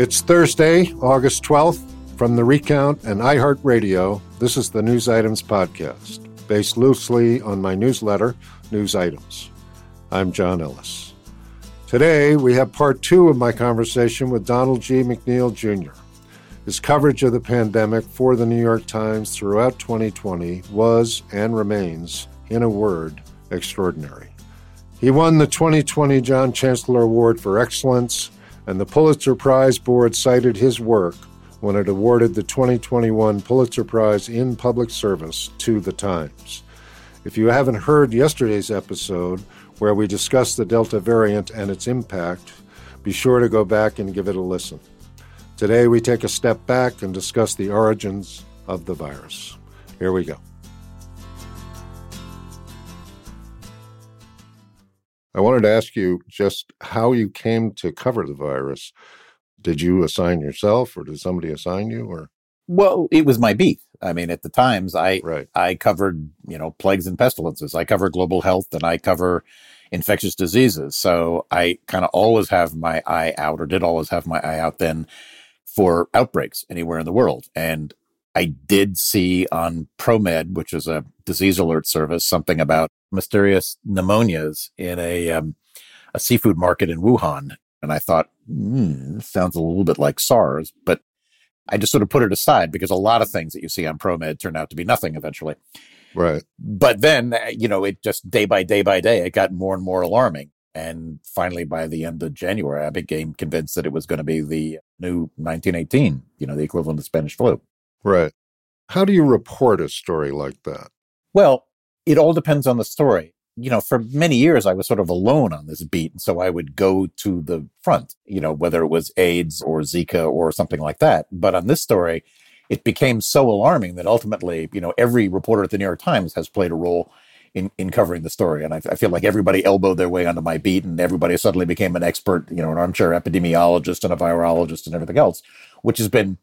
It's Thursday, August 12th. From the Recount and iHeartRadio, this is the News Items Podcast, based loosely on my newsletter, News Items. I'm John Ellis. Today, we have part two of my conversation with Donald G. McNeil Jr. His coverage of the pandemic for the New York Times throughout 2020 was and remains, in a word, extraordinary. He won the 2020 John Chancellor Award for Excellence and the Pulitzer Prize Board cited his work when it awarded the 2021 Pulitzer Prize in Public Service to the Times. If you haven't heard yesterday's episode, where we discussed the Delta variant and its impact, be sure to go back and give it a listen. Today, we take a step back and discuss the origins of the virus. Here we go. I wanted to ask you just how you came to cover the virus. Did you assign yourself or did somebody assign you or Well, it was my beat. I mean, at the Times, I right. I covered, you know, plagues and pestilences. I cover global health and I cover infectious diseases. So I kind of always have my eye out or did always have my eye out then for outbreaks anywhere in the world. And I did see on ProMed, which is a disease alert service, something about mysterious pneumonias in a um, a seafood market in Wuhan, and I thought, hmm, sounds a little bit like SARS, but I just sort of put it aside because a lot of things that you see on ProMed turn out to be nothing eventually. Right. But then, uh, you know, it just day by day by day, it got more and more alarming. And finally, by the end of January, I became convinced that it was going to be the new 1918, you know, the equivalent of Spanish flu. Right. How do you report a story like that? Well, it all depends on the story. You know, for many years, I was sort of alone on this beat. And so I would go to the front, you know, whether it was AIDS or Zika or something like that. But on this story, it became so alarming that ultimately, you know, every reporter at the New York Times has played a role in, in covering the story. And I, I feel like everybody elbowed their way onto my beat and everybody suddenly became an expert, you know, an armchair epidemiologist and a virologist and everything else, which has been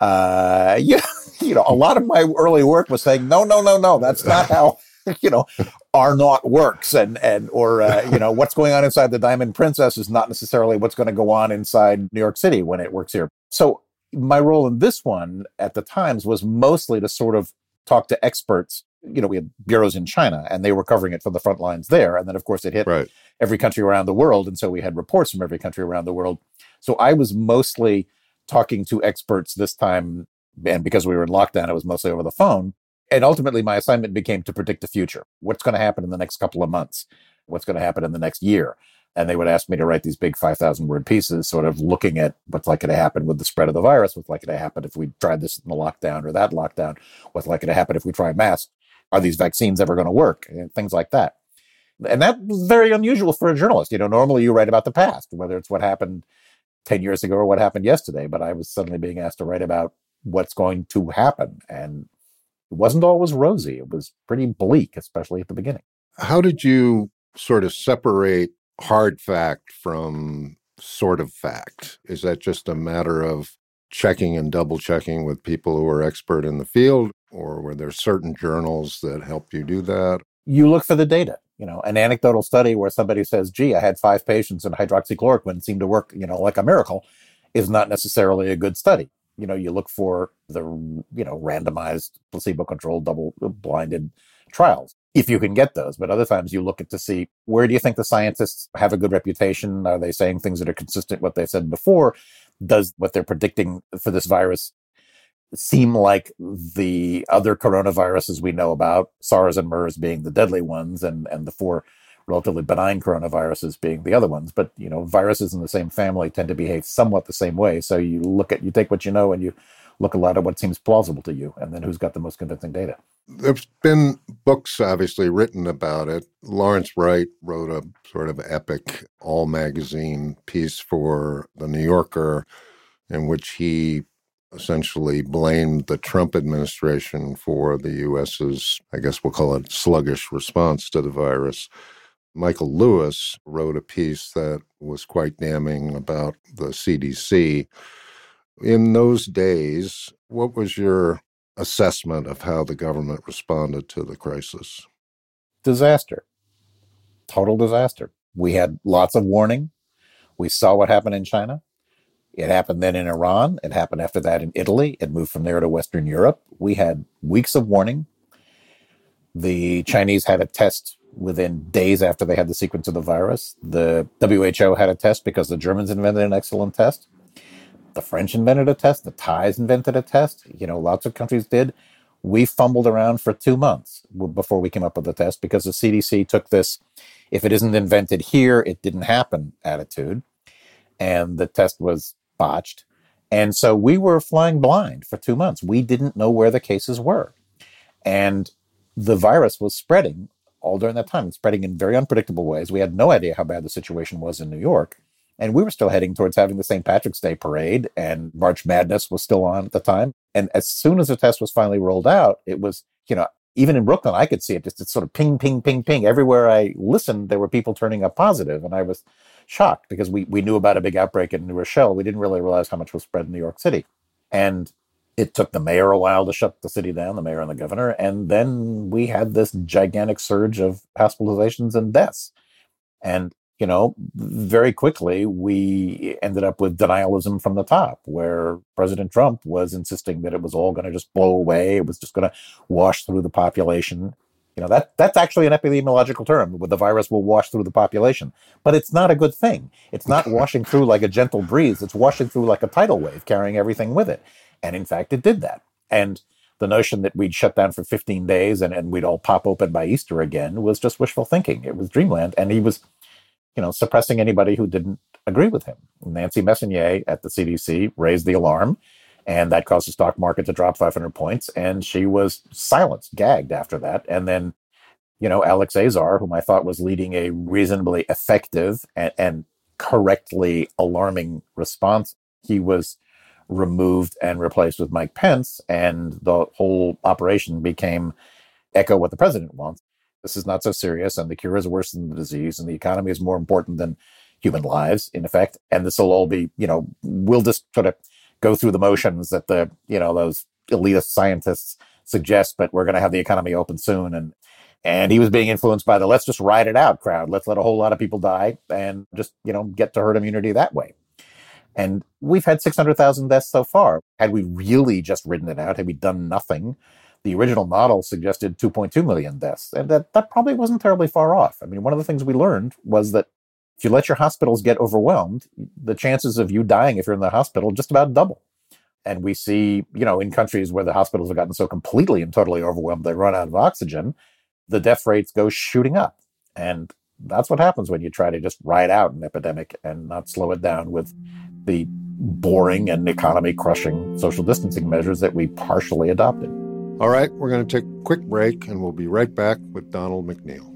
uh, yeah, you know, a lot of my early work was saying, no, no, no, no, that's not how, you know, R naught works. And, and, or, uh, you know, what's going on inside the Diamond Princess is not necessarily what's going to go on inside New York City when it works here. So my role in this one at the Times was mostly to sort of talk to experts. You know, we had bureaus in China and they were covering it from the front lines there. And then, of course, it hit Right. every country around the world. And so we had reports from every country around the world. So I was mostly talking to experts this time. And because we were in lockdown, it was mostly over the phone. And ultimately, my assignment became to predict the future. What's going to happen in the next couple of months? What's going to happen in the next year? And they would ask me to write these big 5,000 word pieces, sort of looking at what's likely to happen with the spread of the virus, what's likely to happen if we tried this in the lockdown or that lockdown, what's likely to happen if we try masks. Are these vaccines ever going to work? And things like that. And that was very unusual for a journalist. You know, normally you write about the past, whether it's what happened 10 years ago or what happened yesterday, but I was suddenly being asked to write about what's going to happen. And it wasn't always rosy. It was pretty bleak, especially at the beginning. How did you sort of separate hard fact from sort of fact? Is that just a matter of checking and double checking with people who are expert in the field, or were there certain journals that helped you do that? You look for the data. You know, an anecdotal study where somebody says, gee, I had five patients and hydroxychloroquine seemed to work, you know, like a miracle is not necessarily a good study. you know, you look for the, you know, randomized placebo controlled double uh, blinded trials if you can get those. But other times you look at to see where do you think the scientists have a good reputation? Are they saying things that are consistent with what they said before? Does what they're predicting for this virus seem like the other coronaviruses we know about, SARS and MERS being the deadly ones, and, and the four relatively benign coronaviruses being the other ones. But you know, viruses in the same family tend to behave somewhat the same way. So you look at you take what you know and you look a lot at what seems plausible to you, and then who's got the most convincing data. There's been books obviously written about it. Lawrence Wright wrote a sort of epic all magazine piece for the New Yorker in which he essentially blamed the Trump administration for the US's, I guess we'll call it sluggish response to the virus. Michael Lewis wrote a piece that was quite damning about the CDC. In those days, what was your assessment of how the government responded to the crisis? Disaster. Total disaster. We had lots of warning. We saw what happened in China. It happened then in Iran. It happened after that in Italy. It moved from there to Western Europe. We had weeks of warning. The Chinese had a test within days after they had the sequence of the virus. The WHO had a test because the Germans invented an excellent test. The French invented a test. The Thais invented a test. You know, lots of countries did. We fumbled around for two months before we came up with the test because the CDC took this, if it isn't invented here, it didn't happen attitude. And the test was botched. And so we were flying blind for two months. We didn't know where the cases were. And the virus was spreading all during that time, spreading in very unpredictable ways. We had no idea how bad the situation was in New York. And we were still heading towards having the St. Patrick's Day parade, and March Madness was still on at the time. And as soon as the test was finally rolled out, it was, you know, even in Brooklyn, I could see it just it's sort of ping, ping, ping, ping. Everywhere I listened, there were people turning up positive, and I was shocked because we we knew about a big outbreak in New Rochelle. We didn't really realize how much was spread in New York City, and it took the mayor a while to shut the city down, the mayor and the governor, and then we had this gigantic surge of hospitalizations and deaths. And you know, very quickly we ended up with denialism from the top, where President Trump was insisting that it was all going to just blow away. It was just going to wash through the population. You know, that that's actually an epidemiological term, where the virus will wash through the population. But it's not a good thing. It's not washing through like a gentle breeze. It's washing through like a tidal wave, carrying everything with it. And in fact, it did that. And the notion that we'd shut down for 15 days and, and we'd all pop open by Easter again was just wishful thinking. It was dreamland. And he was you know, suppressing anybody who didn't agree with him. Nancy Messonnier at the CDC raised the alarm, and that caused the stock market to drop 500 points. And she was silenced, gagged after that. And then, you know, Alex Azar, whom I thought was leading a reasonably effective and, and correctly alarming response, he was removed and replaced with Mike Pence, and the whole operation became echo what the president wants. This is not so serious, and the cure is worse than the disease, and the economy is more important than human lives, in effect. And this will all be, you know, we'll just sort of go through the motions that the, you know, those elitist scientists suggest, but we're going to have the economy open soon. And and he was being influenced by the let's just ride it out crowd. Let's let a whole lot of people die and just, you know, get to herd immunity that way. And we've had 600,000 deaths so far. Had we really just ridden it out, had we done nothing, the original model suggested 2.2 million deaths, and that, that probably wasn't terribly far off. I mean, one of the things we learned was that if you let your hospitals get overwhelmed, the chances of you dying if you're in the hospital just about double. And we see, you know, in countries where the hospitals have gotten so completely and totally overwhelmed, they run out of oxygen, the death rates go shooting up. And that's what happens when you try to just ride out an epidemic and not slow it down with the boring and economy crushing social distancing measures that we partially adopted. All right, we're going to take a quick break and we'll be right back with Donald McNeil.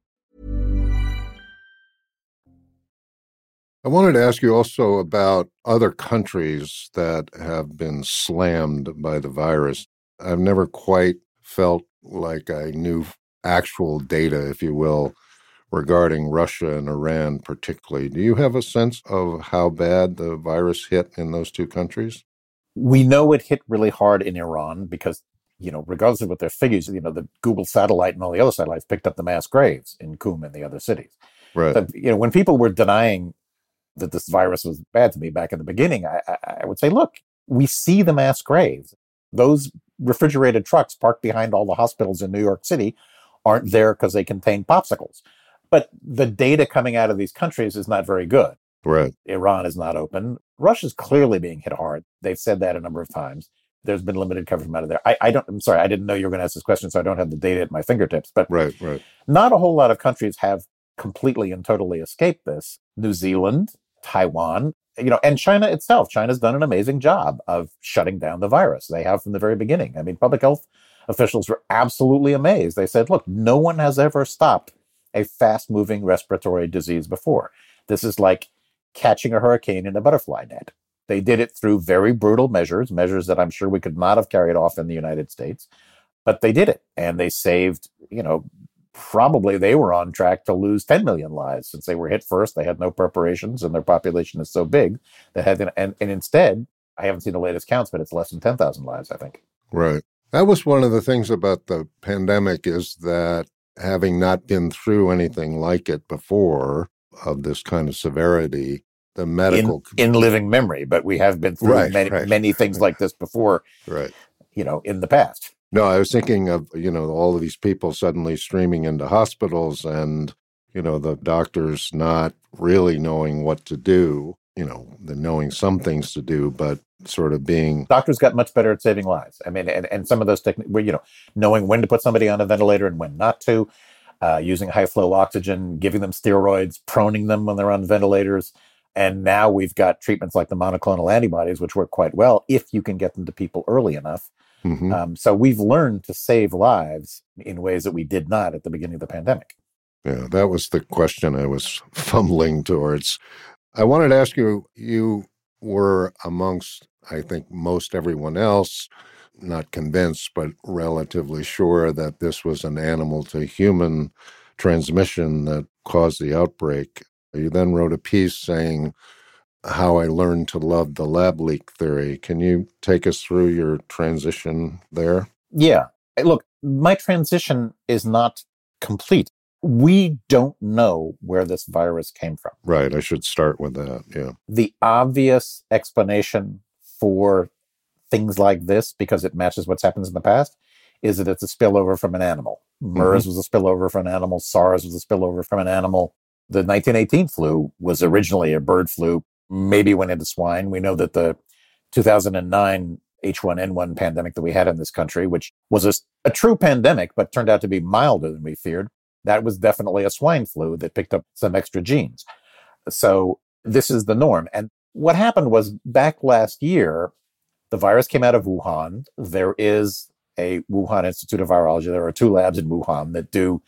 I wanted to ask you also about other countries that have been slammed by the virus. I've never quite felt like I knew actual data, if you will, regarding Russia and Iran, particularly. Do you have a sense of how bad the virus hit in those two countries? We know it hit really hard in Iran because, you know, regardless of what their figures, you know, the Google satellite and all the other satellites picked up the mass graves in Qum and the other cities. Right. But, you know, when people were denying that this virus was bad to me back in the beginning, I, I, I would say, look, we see the mass graves. Those refrigerated trucks parked behind all the hospitals in New York City aren't there because they contain popsicles. But the data coming out of these countries is not very good. Right. Iran is not open. Russia's clearly being hit hard. They've said that a number of times. There's been limited coverage from out of there. I, I don't. I'm sorry. I didn't know you were going to ask this question, so I don't have the data at my fingertips. But Right. Right. not a whole lot of countries have completely and totally escaped this. New Zealand, Taiwan, you know, and China itself. China's done an amazing job of shutting down the virus. They have from the very beginning. I mean, public health officials were absolutely amazed. They said, look, no one has ever stopped a fast moving respiratory disease before. This is like catching a hurricane in a butterfly net. They did it through very brutal measures, measures that I'm sure we could not have carried off in the United States, but they did it and they saved, you know, probably they were on track to lose 10 million lives since they were hit first. They had no preparations and their population is so big that had, and, and instead, I haven't seen the latest counts, but it's less than 10,000 lives, I think. Right. That was one of the things about the pandemic is that having not been through anything like it before of this kind of severity, the medical in, in living memory, but we have been through Right, many, right. many things like this before, right. you know, in the past. No, I was thinking of, you know, all of these people suddenly streaming into hospitals and, you know, the doctors not really knowing what to do, you know, the knowing some things to do, but sort of being Doctors got much better at saving lives. I mean, and, and some of those techniques, you know, knowing when to put somebody on a ventilator and when not to, uh, using high flow oxygen, giving them steroids, proning them when they're on ventilators. And now we've got treatments like the monoclonal antibodies, which work quite well if you can get them to people early enough. Mhm. Um, so we've learned to save lives in ways that we did not at the beginning of the pandemic. Yeah, that was the question I was fumbling towards. I wanted to ask you you were amongst, I think, most everyone else, not convinced, but relatively sure that this was an animal to human transmission that caused the outbreak. You then wrote a piece saying how I learned to love the lab leak theory. Can you take us through your transition there? Yeah. Look, my transition is not complete. We don't know where this virus came from. Right, I should start with that. Yeah. The obvious explanation for things like this, because it matches what's happened in the past, is that it's a spillover from an animal. Mm-hmm. MERS was a spillover from an animal. SARS was a spillover from an animal. The 1918 flu was originally a bird flu, maybe went into swine. We know that the 2009 H1N1 pandemic that we had in this country, which was a, a true pandemic, but turned out to be milder than we feared, that was definitely a swine flu that picked up some extra genes. So this is the norm. And what happened was back last year, the virus came out of Wuhan. There is a Wuhan Institute of Virology. There are two labs in Wuhan that do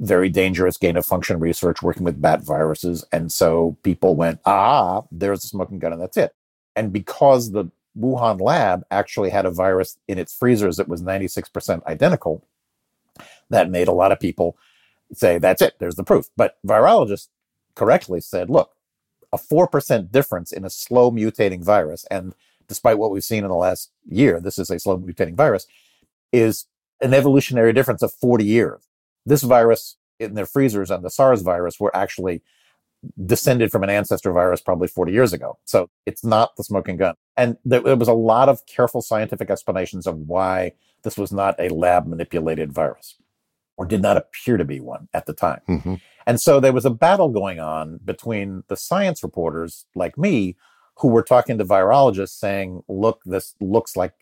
very dangerous gain of function research working with bat viruses. And so people went, ah, there's a smoking gun, and that's it. And because the Wuhan lab actually had a virus in its freezers that was 96% identical, that made a lot of people say, that's it, there's the proof. But virologists correctly said, look, a 4% difference in a slow mutating virus, and despite what we've seen in the last year, this is a slow mutating virus, is an evolutionary difference of 40 years. This virus in their freezers and the SARS virus were actually descended from an ancestor virus probably 40 years ago. So it's not the smoking gun. And there, there, was a lot of careful scientific explanations of why this was not a lab manipulated virus or did not appear to be one at the time. Mm-hmm. And so there was a battle going on between the science reporters like me who were talking to virologists saying, look, this looks like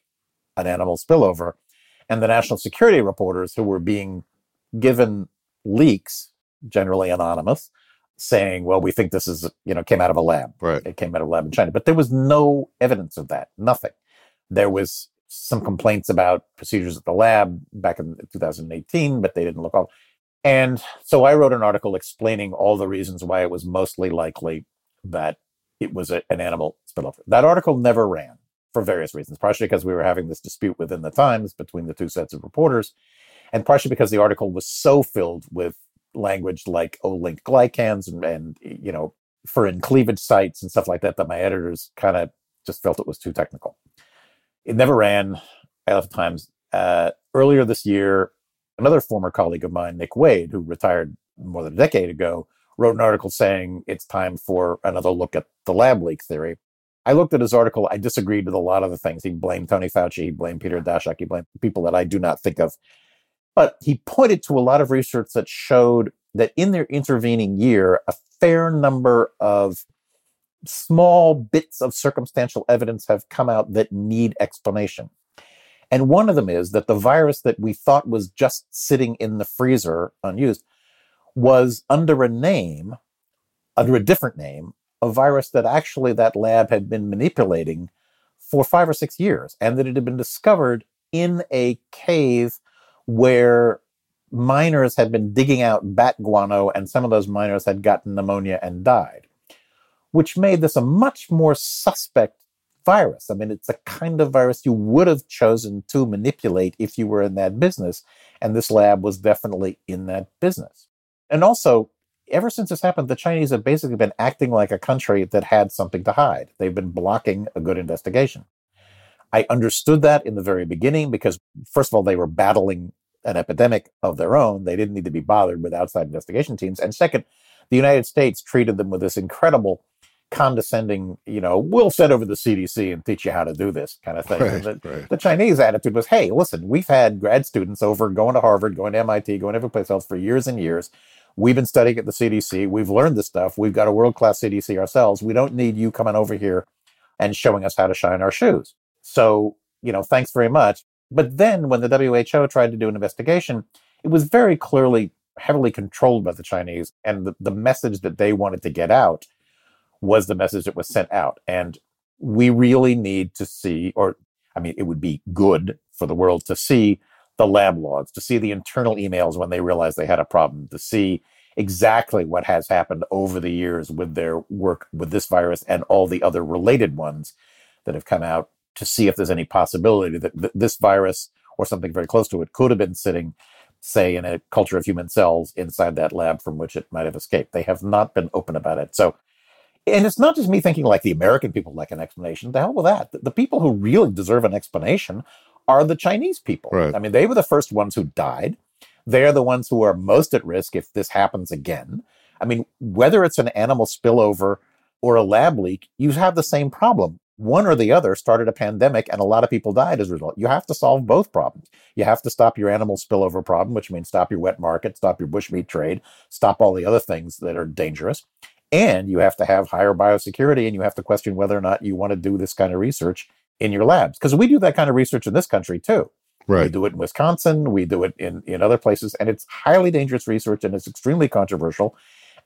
an animal spillover, and the national security reporters who were being given leaks, generally anonymous, saying, well, we think this is, you know, came out of a lab. Right. It came out of a lab in China. But there was no evidence of that. Nothing. There was some complaints about procedures at the lab back in 2018, but they didn't look all. And so I wrote an article explaining all the reasons why it was mostly likely that it was a, an animal spillover. That article never ran for various reasons, partially because we were having this dispute within the Times between the two sets of reporters, and partially because the article was so filled with language like O-link glycans and, and you know furin cleavage sites and stuff like that that my editors kind of just felt it was too technical. It never ran. I left Times. Uh, earlier this year, another former colleague of mine, Nick Wade, who retired more than a decade ago, wrote an article saying it's time for another look at the lab leak theory. I looked at his article. I disagreed with a lot of the things. He blamed Tony Fauci. He blamed Peter Daszak. He blamed people that I do not think of. But he pointed to a lot of research that showed that in their intervening year, a fair number of small bits of circumstantial evidence have come out that need explanation. And one of them is that the virus that we thought was just sitting in the freezer unused was under a name, under a different name, a virus that actually that lab had been manipulating for five or six years, and that it had been discovered in a cave where miners had been digging out bat guano, and some of those miners had gotten pneumonia and died, which made this a much more suspect virus. I mean, it's a kind of virus you would have chosen to manipulate if you were in that business, and this lab was definitely in that business. And also, ever since this happened, the Chinese have basically been acting like a country that had something to hide. They've been blocking a good investigation. I understood that in the very beginning because, first of all, they were battling an epidemic of their own. They didn't need to be bothered with outside investigation teams. And second, the United States treated them with this incredible condescending, you know, we'll send over the CDC and teach you how to do this kind of thing. Right, the, right. the, Chinese attitude was, hey, listen, we've had grad students over going to Harvard, going to MIT, going every place else for years and years. We've been studying at the CDC. We've learned this stuff. We've got a world class CDC ourselves. We don't need you coming over here and showing us how to shine our shoes. So, you know, thanks very much. But then when the WHO tried to do an investigation, it was very clearly heavily controlled by the Chinese. And the, the message that they wanted to get out was the message that was sent out. And we really need to see, or I mean, it would be good for the world to see the lab logs, to see the internal emails when they realized they had a problem, to see exactly what has happened over the years with their work with this virus and all the other related ones that have come out to see if there's any possibility that th- this virus or something very close to it could have been sitting, say, in a culture of human cells inside that lab from which it might have escaped. They have not been open about it. So, and it's not just me thinking like the American people like an explanation. The hell with that. The, people who really deserve an explanation are the Chinese people. Right. I mean, they were the first ones who died. They're the ones who are most at risk if this happens again. I mean, whether it's an animal spillover or a lab leak, you have the same problem. One or the other started a pandemic and a lot of people died as a result. You have to solve both problems. You have to stop your animal spillover problem, which means stop your wet market, stop your bushmeat trade, stop all the other things that are dangerous. And you have to have higher biosecurity and you have to question whether or not you want to do this kind of research in your labs. Because we do that kind of research in this country too. Right. We do it in Wisconsin, we do it in, in other places, and it's highly dangerous research and it's extremely controversial.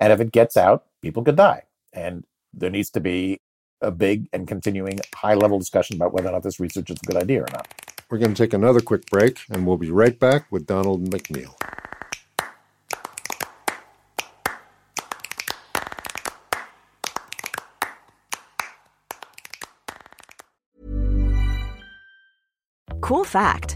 And if it gets out, people could die. And there needs to be a big and continuing high level discussion about whether or not this research is a good idea or not. We're going to take another quick break, and we'll be right back with Donald McNeil. Cool fact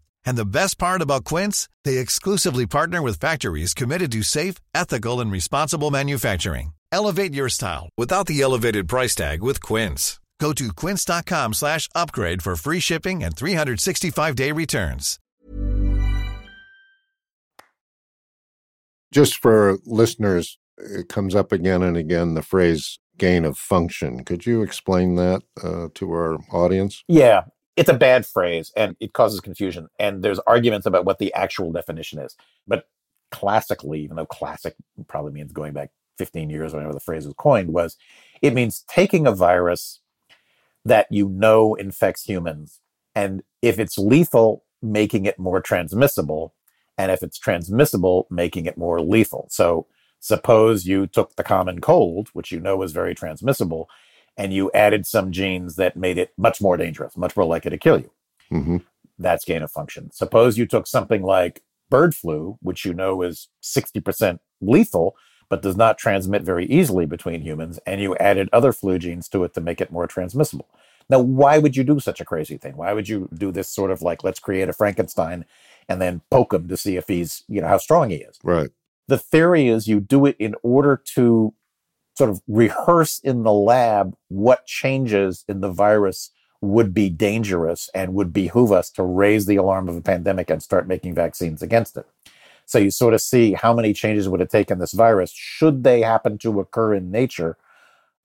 And the best part about Quince, they exclusively partner with factories committed to safe, ethical, and responsible manufacturing. Elevate your style without the elevated price tag with Quince. Go to quince.com slash upgrade for free shipping and 365-day returns. Just for listeners, it comes up again and again the phrase gain of function. Could you explain that uh, to our audience? Yeah, it's a bad phrase and it causes confusion. And there's arguments about what the actual definition is. But classically, even though classic probably means going back 15 years, whenever the phrase was coined, was it means taking a virus that you know infects humans. And if it's lethal, making it more transmissible. And if it's transmissible, making it more lethal. So suppose you took the common cold, which you know is very transmissible, and you added some genes that made it much more dangerous, much more likely to kill you. Mm-hmm. That's gain of function. Suppose you took something like bird flu, which you know is 60% lethal, but does not transmit very easily between humans, and you added other flu genes to it to make it more transmissible. Now, why would you do such a crazy thing? Why would you do this sort of like, let's create a Frankenstein and then poke him to see if he's, you know, how strong he is? Right. The theory is you do it in order to sort of rehearse in the lab what changes in the virus would be dangerous and would behoove us to raise the alarm of a pandemic and start making vaccines against it. So you sort of see how many changes would it take in this virus should they happen to occur in nature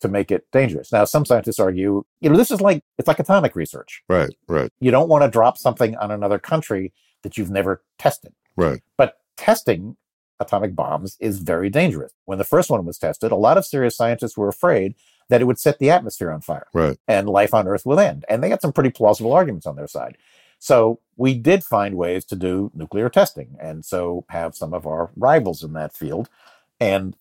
to make it dangerous. Now, some scientists argue, you know, this is like it's like atomic research. Right. Right. You don't want to drop something on another country that you've never tested. Right. But testing atomic bombs is very dangerous. When the first one was tested, a lot of serious scientists were afraid that it would set the atmosphere on fire Right. and life on Earth would end. And they had some pretty plausible arguments on their side. So we did find ways to do nuclear testing and so have some of our rivals in that field. And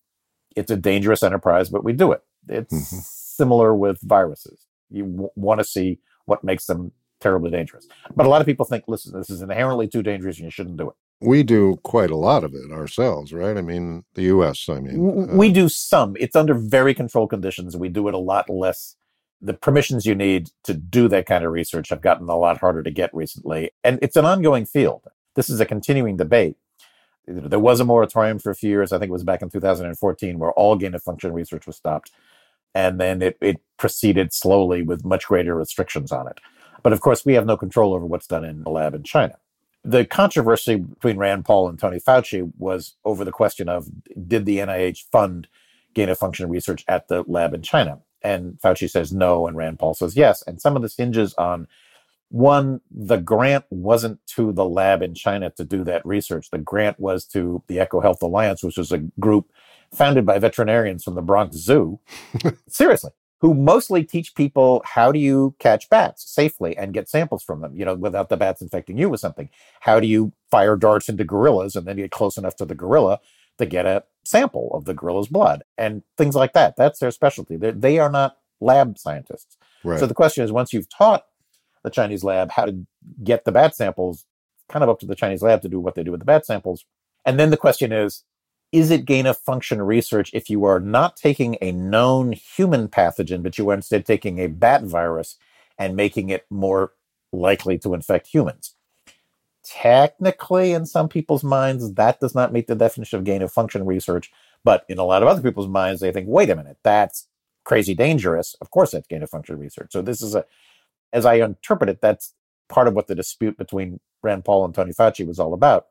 it's a dangerous enterprise, but we do it. It's Mhm. similar with viruses. You w- want to see what makes them terribly dangerous. But a lot of people think, listen, this is inherently too dangerous and you shouldn't do it. We do quite a lot of it ourselves, right? I mean, the U.S. I mean, uh, we do some. It's under very controlled conditions. We do it a lot less. The permissions you need to do that kind of research have gotten a lot harder to get recently. And it's an ongoing field. This is a continuing debate. There was a moratorium for a few years. I think it was back in 2014 where all gain of function research was stopped. And then it, it proceeded slowly with much greater restrictions on it. But of course, we have no control over what's done in the lab in China. The controversy between Rand Paul and Tony Fauci was over the question of did the NIH fund gain of function research at the lab in China? And Fauci says no, and Rand Paul says yes. And some of this hinges on one, the grant wasn't to the lab in China to do that research. The grant was to the EcoHealth Alliance, which was a group founded by veterinarians from the Bronx Zoo. Seriously, who mostly teach people how do you catch bats safely and get samples from them, you know, without the bats infecting you with something. How do you fire darts into gorillas and then get close enough to the gorilla to get a sample of the gorilla's blood and things like that? That's their specialty. They're, they are not lab scientists. right. So the question is, once you've taught the Chinese lab how to get the bat samples, kind of up to the Chinese lab to do what they do with the bat samples. And then the question is, is it gain of function research if you are not taking a known human pathogen, but you are instead taking a bat virus and making it more likely to infect humans? Technically, in some people's minds, that does not meet the definition of gain of function research. But in a lot of other people's minds, they think, wait a minute, that's crazy dangerous. Of course, that's gain of function research. So this is a, as I interpret it, that's part of what the dispute between Rand Paul and Tony Fauci was all about.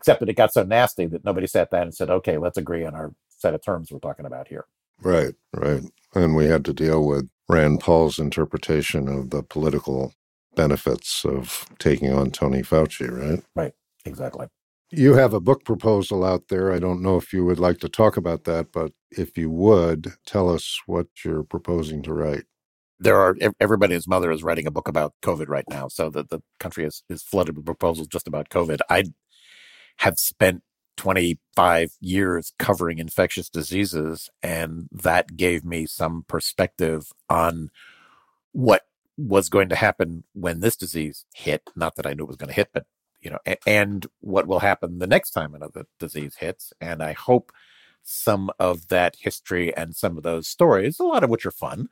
Except that it got so nasty that nobody sat down and said, okay, let's agree on our set of terms we're talking about here. Right, right. And we had to deal with Rand Paul's interpretation of the political benefits of taking on Tony Fauci, right? Right, exactly. You have a book proposal out there. I don't know if you would like to talk about that, but if you would, tell us what you're proposing to write. There are ev- everybody and his mother is writing a book about COVID right now, so that the country is, is flooded with proposals just about COVID. I have spent 25 years covering infectious diseases, and that gave me some perspective on what was going to happen when this disease hit. Not that I knew it was going to hit, but you know, and what will happen the next time another disease hits. And I hope some of that history and some of those stories, a lot of which are fun,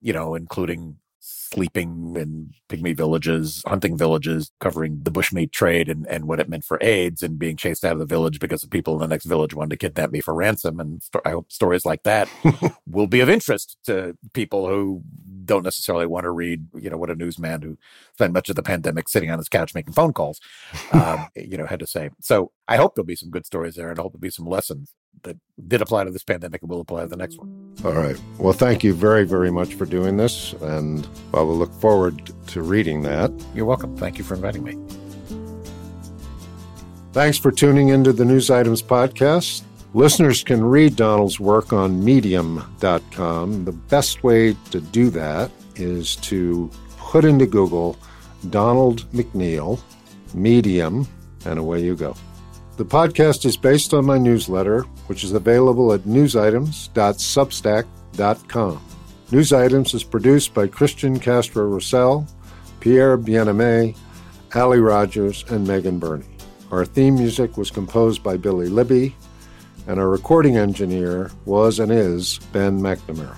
you know, including sleeping in pygmy villages, hunting villages, covering the bushmeat trade and, and what it meant for AIDS and being chased out of the village because the people in the next village wanted to kidnap me for ransom. And I hope stories like that will be of interest to people who don't necessarily want to read, you know, what a newsman who spent much of the pandemic sitting on his couch making phone calls, um, you know, had to say. So I hope there'll be some good stories there and I hope there'll be some lessons that did apply to this pandemic and will apply to the next one. All right. Well, thank you very, very much for doing this. And I will look forward to reading that. You're welcome. Thank you for inviting me. Thanks for tuning into the News Items Podcast. Listeners can read Donald's work on medium.com. The best way to do that is to put into Google Donald McNeil, Medium, and away you go. The podcast is based on my newsletter, which is available at newsitems.substack.com. News Items is produced by Christian Castro Russell, Pierre Bienaimé, Ali Rogers, and Megan Burney. Our theme music was composed by Billy Libby, and our recording engineer was and is Ben McNamara.